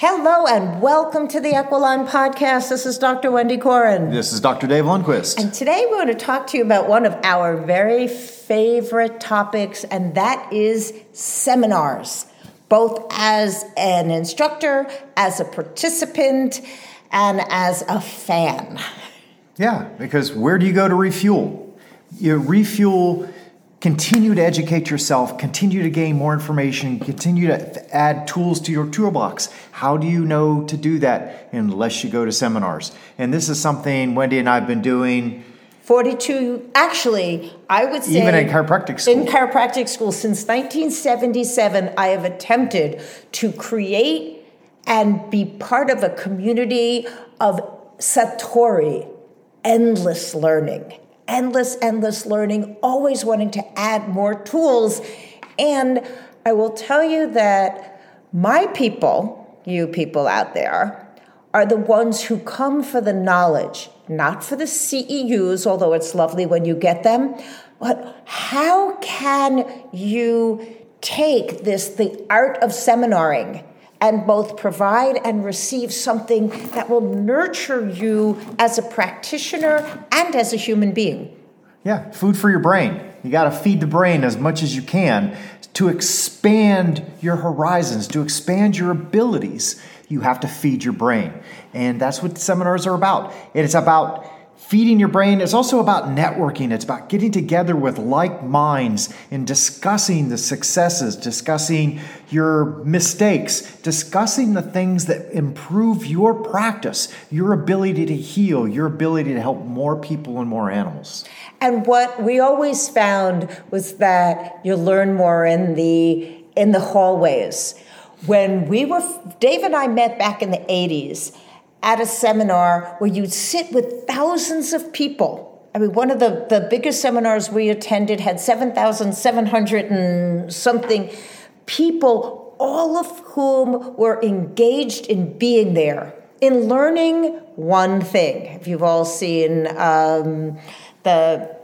Hello and welcome to the Equiline Podcast. This is Dr. Wendy Coren. This is Dr. Dave Lundquist. And today we're going to talk to you about one of our very favorite topics, and that is seminars, both as an instructor, as a participant, and as a fan. Yeah, because where do you go to refuel? You refuel continue to educate yourself, continue to gain more information, continue to add tools to your toolbox. How do you know to do that unless you go to seminars? And this is something Wendy and I have been doing. 42, actually, I would say. Even in chiropractic school. In chiropractic school, since 1977, I have attempted to create and be part of a community of Satori, endless learning endless, endless learning, always wanting to add more tools. And I will tell you that my people, you people out there, are the ones who come for the knowledge, not for the CEUs, although it's lovely when you get them. But how can you take this, the art of seminaring, and both provide and receive something that will nurture you as a practitioner and as a human being. Yeah, food for your brain. You got to feed the brain as much as you can to expand your horizons, to expand your abilities. You have to feed your brain. And that's what seminars are about. It's about feeding your brain is also about networking. It's about getting together with like minds and discussing the successes, discussing your mistakes, discussing the things that improve your practice, your ability to heal, your ability to help more people and more animals. And what we always found was that you learn more in the in the hallways. When we were Dave and I met back in the 80s, at a seminar where you'd sit with thousands of people. I mean, one of the, the biggest seminars we attended had 7,700 and something people, all of whom were engaged in being there, in learning one thing. If you've all seen um, the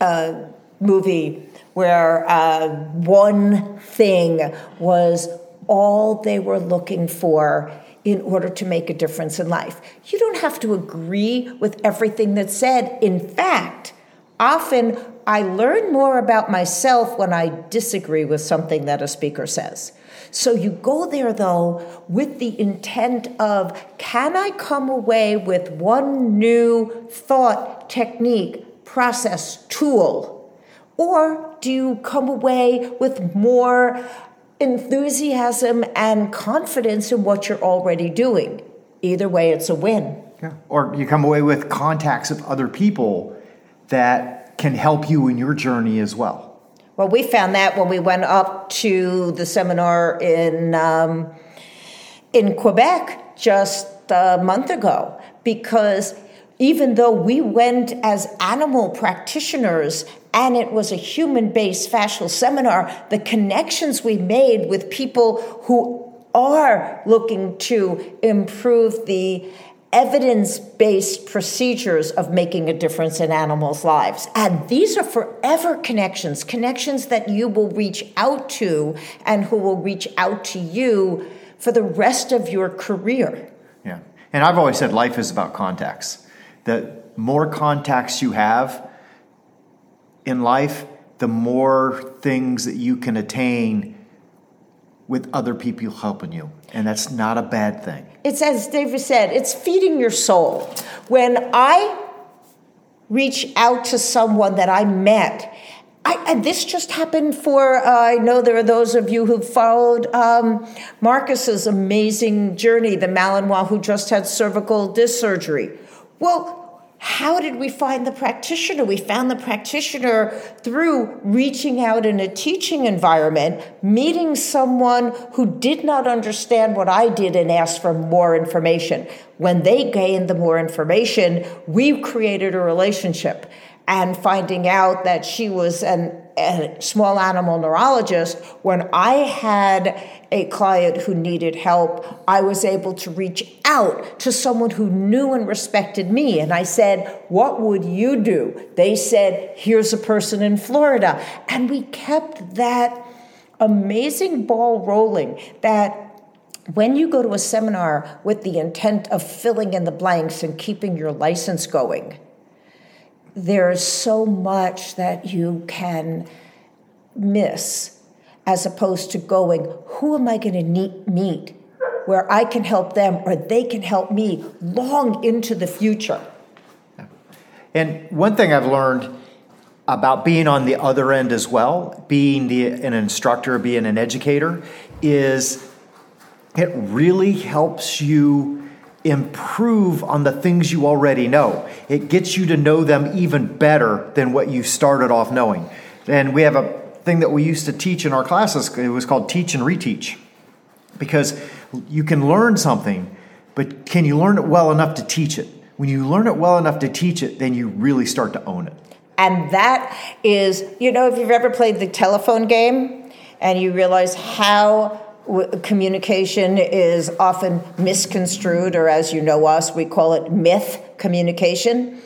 uh, movie where uh, one thing was all they were looking for in order to make a difference in life. You don't have to agree with everything that's said. In fact, often I learn more about myself when I disagree with something that a speaker says. So you go there though with the intent of can I come away with one new thought, technique, process, tool? Or do you come away with more enthusiasm and confidence in what you're already doing. Either way, it's a win. Yeah. Or you come away with contacts of other people that can help you in your journey as well. Well, we found that when we went up to the seminar in um, in Quebec just a month ago, because even though we went as animal practitioners and it was a human based fascial seminar, the connections we made with people who are looking to improve the evidence based procedures of making a difference in animals' lives. And these are forever connections, connections that you will reach out to and who will reach out to you for the rest of your career. Yeah. And I've always said life is about contacts the more contacts you have in life, the more things that you can attain with other people helping you. And that's not a bad thing. It's as David said, it's feeding your soul. When I reach out to someone that I met, I, and this just happened for, uh, I know there are those of you who followed um, Marcus's amazing journey, the Malinois who just had cervical disc surgery. Well, how did we find the practitioner? We found the practitioner through reaching out in a teaching environment, meeting someone who did not understand what I did and asked for more information. When they gained the more information, we created a relationship and finding out that she was an, a small animal neurologist, when I had a client who needed help, I was able to reach out to someone who knew and respected me. And I said, What would you do? They said, Here's a person in Florida. And we kept that amazing ball rolling that when you go to a seminar with the intent of filling in the blanks and keeping your license going, there's so much that you can miss as opposed to going, who am I going to meet where I can help them or they can help me long into the future? And one thing I've learned about being on the other end as well, being the, an instructor, being an educator, is it really helps you improve on the things you already know. It gets you to know them even better than what you started off knowing. And we have a thing that we used to teach in our classes, it was called teach and reteach. Because you can learn something, but can you learn it well enough to teach it? When you learn it well enough to teach it, then you really start to own it. And that is, you know, if you've ever played the telephone game and you realize how communication is often misconstrued, or as you know us, we call it myth communication.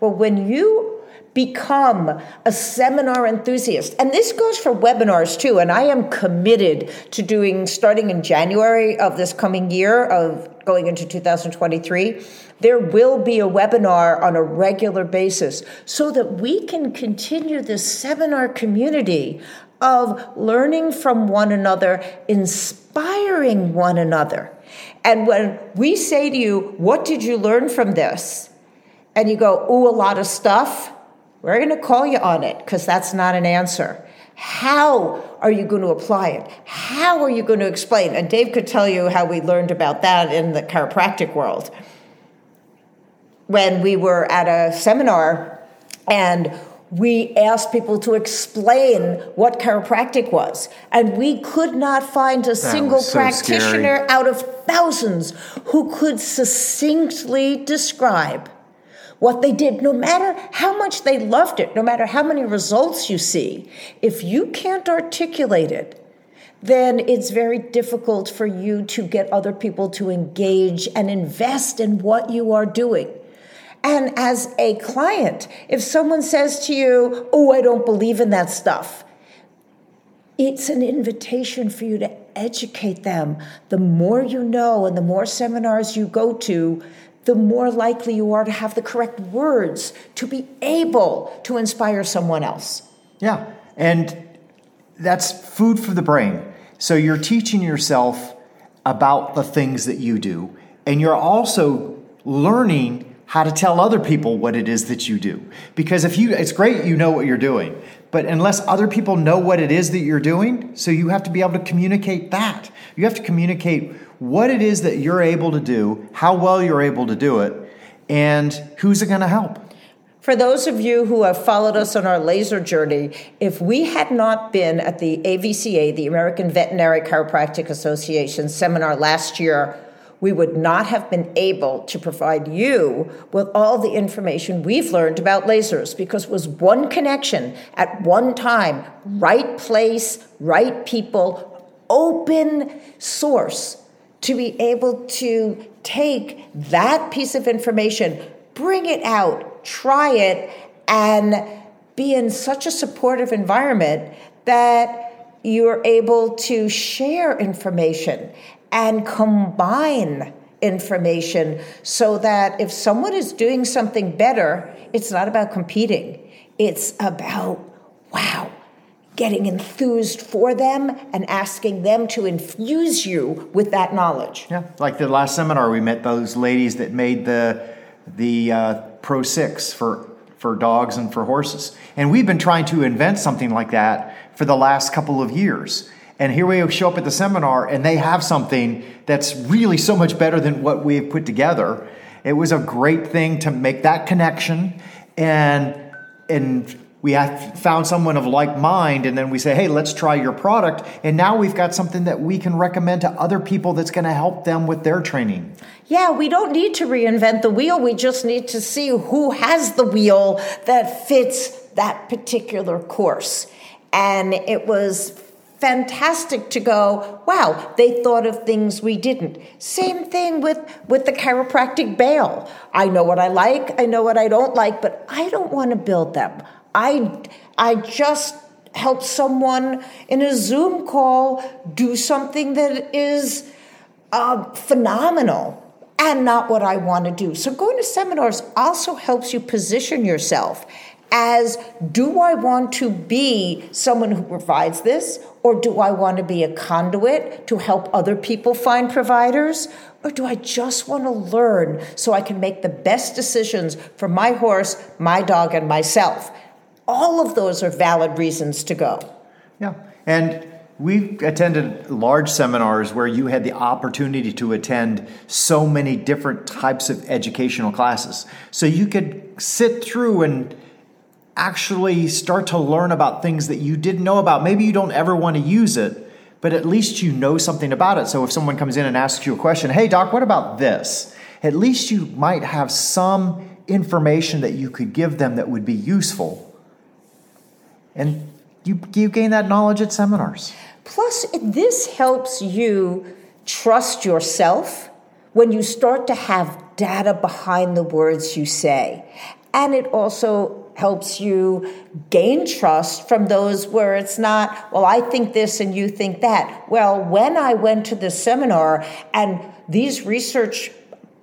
Well, when you become a seminar enthusiast, and this goes for webinars too, and I am committed to doing, starting in January of this coming year, of going into 2023, there will be a webinar on a regular basis so that we can continue this seminar community of learning from one another, inspiring one another. And when we say to you, What did you learn from this? And you go, Oh, a lot of stuff, we're going to call you on it because that's not an answer. How are you going to apply it? How are you going to explain? And Dave could tell you how we learned about that in the chiropractic world. When we were at a seminar and we asked people to explain what chiropractic was. And we could not find a that single so practitioner scary. out of thousands who could succinctly describe what they did, no matter how much they loved it, no matter how many results you see. If you can't articulate it, then it's very difficult for you to get other people to engage and invest in what you are doing. And as a client, if someone says to you, Oh, I don't believe in that stuff, it's an invitation for you to educate them. The more you know and the more seminars you go to, the more likely you are to have the correct words to be able to inspire someone else. Yeah, and that's food for the brain. So you're teaching yourself about the things that you do, and you're also learning how to tell other people what it is that you do. Because if you, it's great you know what you're doing, but unless other people know what it is that you're doing, so you have to be able to communicate that. You have to communicate what it is that you're able to do, how well you're able to do it, and who's it going to help. For those of you who have followed us on our laser journey, if we had not been at the AVCA, the American Veterinary Chiropractic Association seminar last year we would not have been able to provide you with all the information we've learned about lasers because it was one connection at one time, right place, right people, open source to be able to take that piece of information, bring it out, try it, and be in such a supportive environment that you're able to share information and combine information so that if someone is doing something better, it's not about competing. It's about, wow, getting enthused for them and asking them to infuse you with that knowledge. Yeah, like the last seminar, we met those ladies that made the the uh, Pro Six for for dogs and for horses, and we've been trying to invent something like that for the last couple of years. And here we show up at the seminar and they have something that's really so much better than what we've put together. It was a great thing to make that connection and and we have found someone of like mind and then we say hey let's try your product. And now we've got something that we can recommend to other people that's going to help them with their training. Yeah we don't need to reinvent the wheel. We just need to see who has the wheel that fits that particular course. And it was fantastic to go, wow, they thought of things we didn't. Same thing with, with the chiropractic bail. I know what I like, I know what I don't like, but I don't want to build them. I, I just help someone in a Zoom call do something that is uh, phenomenal and not what I want to do. So going to seminars also helps you position yourself as do I want to be someone who provides this or do I want to be a conduit to help other people find providers? Or do I just want to learn so I can make the best decisions for my horse, my dog, and myself? All of those are valid reasons to go. Yeah. And we attended large seminars where you had the opportunity to attend so many different types of educational classes. So you could sit through and actually start to learn about things that you didn't know about. Maybe you don't ever want to use it, but at least you know something about it. So if someone comes in and asks you a question, hey, doc, what about this? At least you might have some information that you could give them that would be useful. And you, you gain that knowledge at seminars. Plus, this helps you trust yourself when you start to have data behind the words you say. And it also helps you gain trust from those where it's not, well, I think this and you think that. Well, when I went to the seminar and these research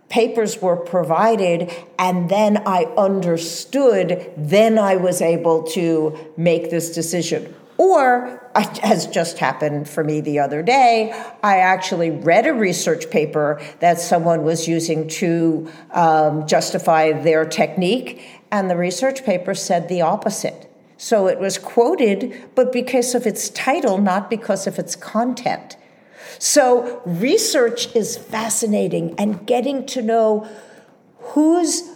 papers were provided and then I understood, then I was able to make this decision. Or, as just happened for me the other day, I actually read a research paper that someone was using to um, justify their technique, and the research paper said the opposite. So it was quoted, but because of its title, not because of its content. So research is fascinating, and getting to know whose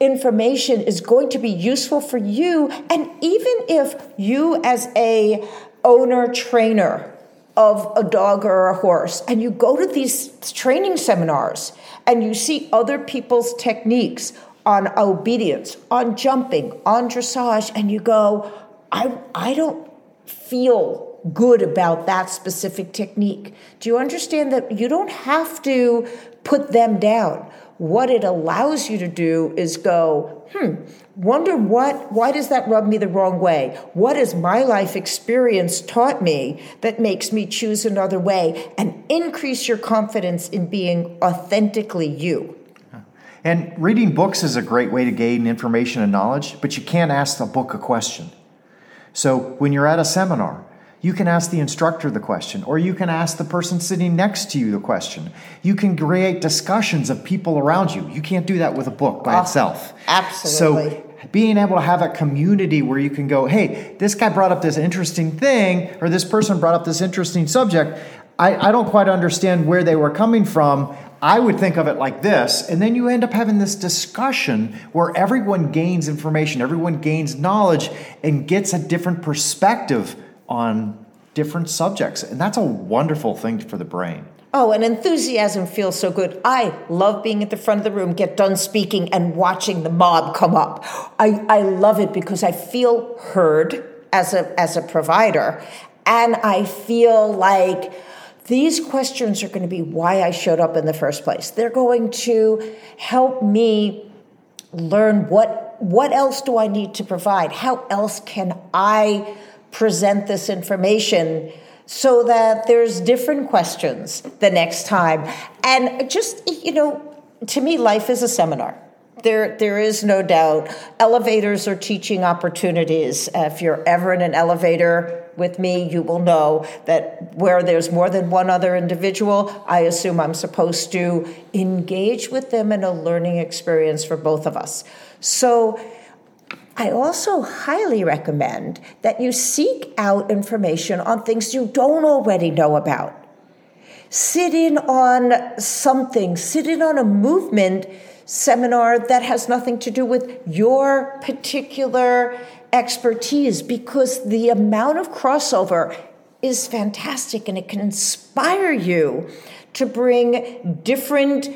information is going to be useful for you, and even if you, as a owner trainer of a dog or a horse, and you go to these training seminars and you see other people's techniques on obedience, on jumping, on dressage, and you go, I, I don't feel good about that specific technique. Do you understand that you don't have to put them down? What it allows you to do is go, hmm, wonder what, why does that rub me the wrong way? What has my life experience taught me that makes me choose another way? And increase your confidence in being authentically you. And reading books is a great way to gain information and knowledge, but you can't ask the book a question. So when you're at a seminar, you can ask the instructor the question, or you can ask the person sitting next to you the question. You can create discussions of people around you. You can't do that with a book by oh, itself. Absolutely. So being able to have a community where you can go, hey, this guy brought up this interesting thing, or this person brought up this interesting subject. I, I don't quite understand where they were coming from. I would think of it like this, and then you end up having this discussion where everyone gains information, everyone gains knowledge, and gets a different perspective on different subjects. And that's a wonderful thing for the brain. Oh, and enthusiasm feels so good. I love being at the front of the room, get done speaking, and watching the mob come up. I, I love it because I feel heard as a, as a provider, and I feel like these questions are going to be why I showed up in the first place. They're going to help me learn what what else do I need to provide? How else can I present this information so that there's different questions the next time? And just you know, to me life is a seminar. There, there is no doubt. Elevators are teaching opportunities. If you're ever in an elevator with me, you will know that where there's more than one other individual, I assume I'm supposed to engage with them in a learning experience for both of us. So, I also highly recommend that you seek out information on things you don't already know about. Sit in on something, sit in on a movement seminar that has nothing to do with your particular expertise because the amount of crossover is fantastic and it can inspire you to bring different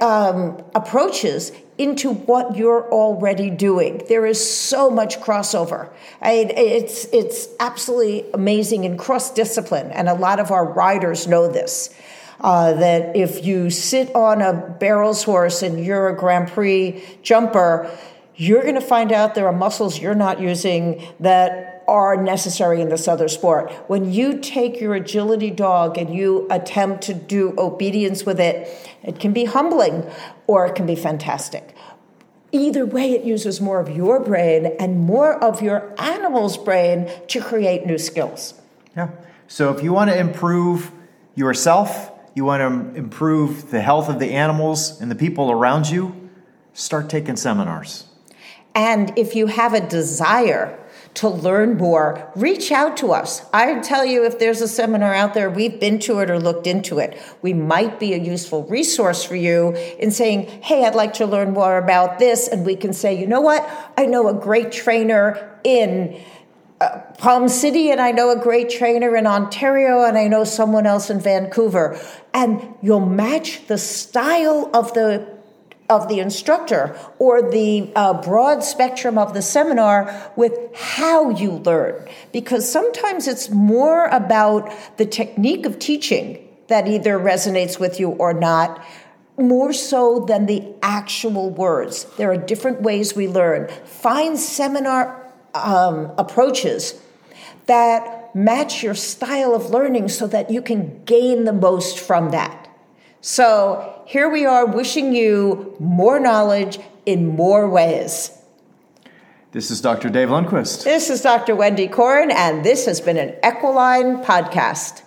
um, approaches into what you're already doing. There is so much crossover. I, it's it's absolutely amazing and cross discipline, and a lot of our riders know this uh, that if you sit on a barrels horse and you're a Grand Prix jumper, you're going to find out there are muscles you're not using that are necessary in this other sport. When you take your agility dog and you attempt to do obedience with it, it can be humbling or it can be fantastic. Either way, it uses more of your brain and more of your animal's brain to create new skills. Yeah. So if you want to improve yourself, you want to improve the health of the animals and the people around you, start taking seminars. And if you have a desire to learn more, reach out to us. I tell you, if there's a seminar out there, we've been to it or looked into it. We might be a useful resource for you in saying, hey, I'd like to learn more about this. And we can say, you know what? I know a great trainer in. Uh, Palm City, and I know a great trainer in Ontario, and I know someone else in Vancouver. And you'll match the style of the of the instructor or the uh, broad spectrum of the seminar with how you learn. Because sometimes it's more about the technique of teaching that either resonates with you or not, more so than the actual words. There are different ways we learn. Find seminar um, approaches that match your style of learning so that you can gain the most from that. So here we are wishing you more knowledge in more ways. This is Dr. Dave Lundquist. This is Dr. Wendy Coren, and this has been an Equiline podcast.